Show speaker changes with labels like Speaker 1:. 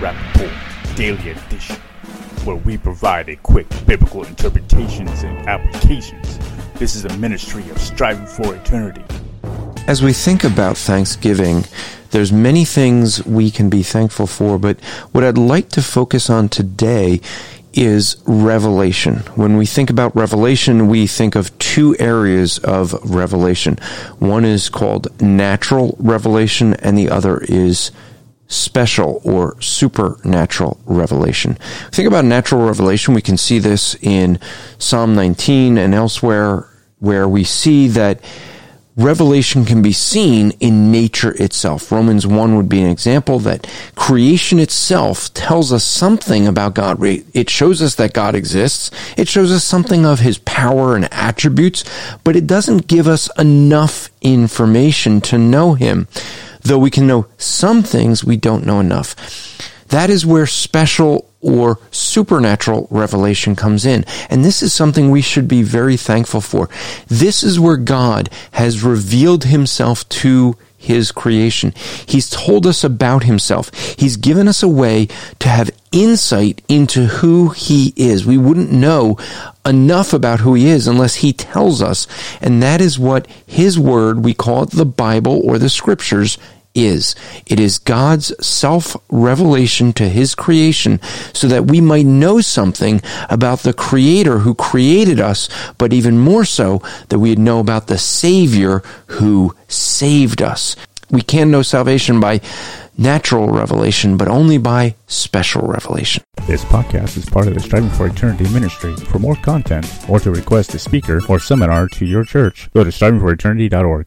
Speaker 1: Welcome to the Rapp Report Daily Edition, where we provide a quick biblical interpretations and applications. This is a ministry of striving for eternity.
Speaker 2: As we think about Thanksgiving, there's many things we can be thankful for, but what I'd like to focus on today is revelation. When we think about revelation, we think of two areas of revelation. One is called natural revelation, and the other is special or supernatural revelation. Think about natural revelation. We can see this in Psalm 19 and elsewhere where we see that revelation can be seen in nature itself. Romans 1 would be an example that creation itself tells us something about God. It shows us that God exists. It shows us something of his power and attributes, but it doesn't give us enough information to know him though we can know some things, we don't know enough. That is where special or supernatural revelation comes in. And this is something we should be very thankful for. This is where God has revealed himself to his creation. He's told us about himself. He's given us a way to have insight into who he is. We wouldn't know enough about who he is unless he tells us. And that is what his word, we call it the Bible or the scriptures, is. It is God's self revelation to his creation so that we might know something about the creator who created us, but even more so that we'd know about the savior who saved us. We can know salvation by natural revelation, but only by special revelation.
Speaker 1: This podcast is part of the Striving for Eternity ministry. For more content, or to request a speaker or seminar to your church, go to strivingforeternity.org.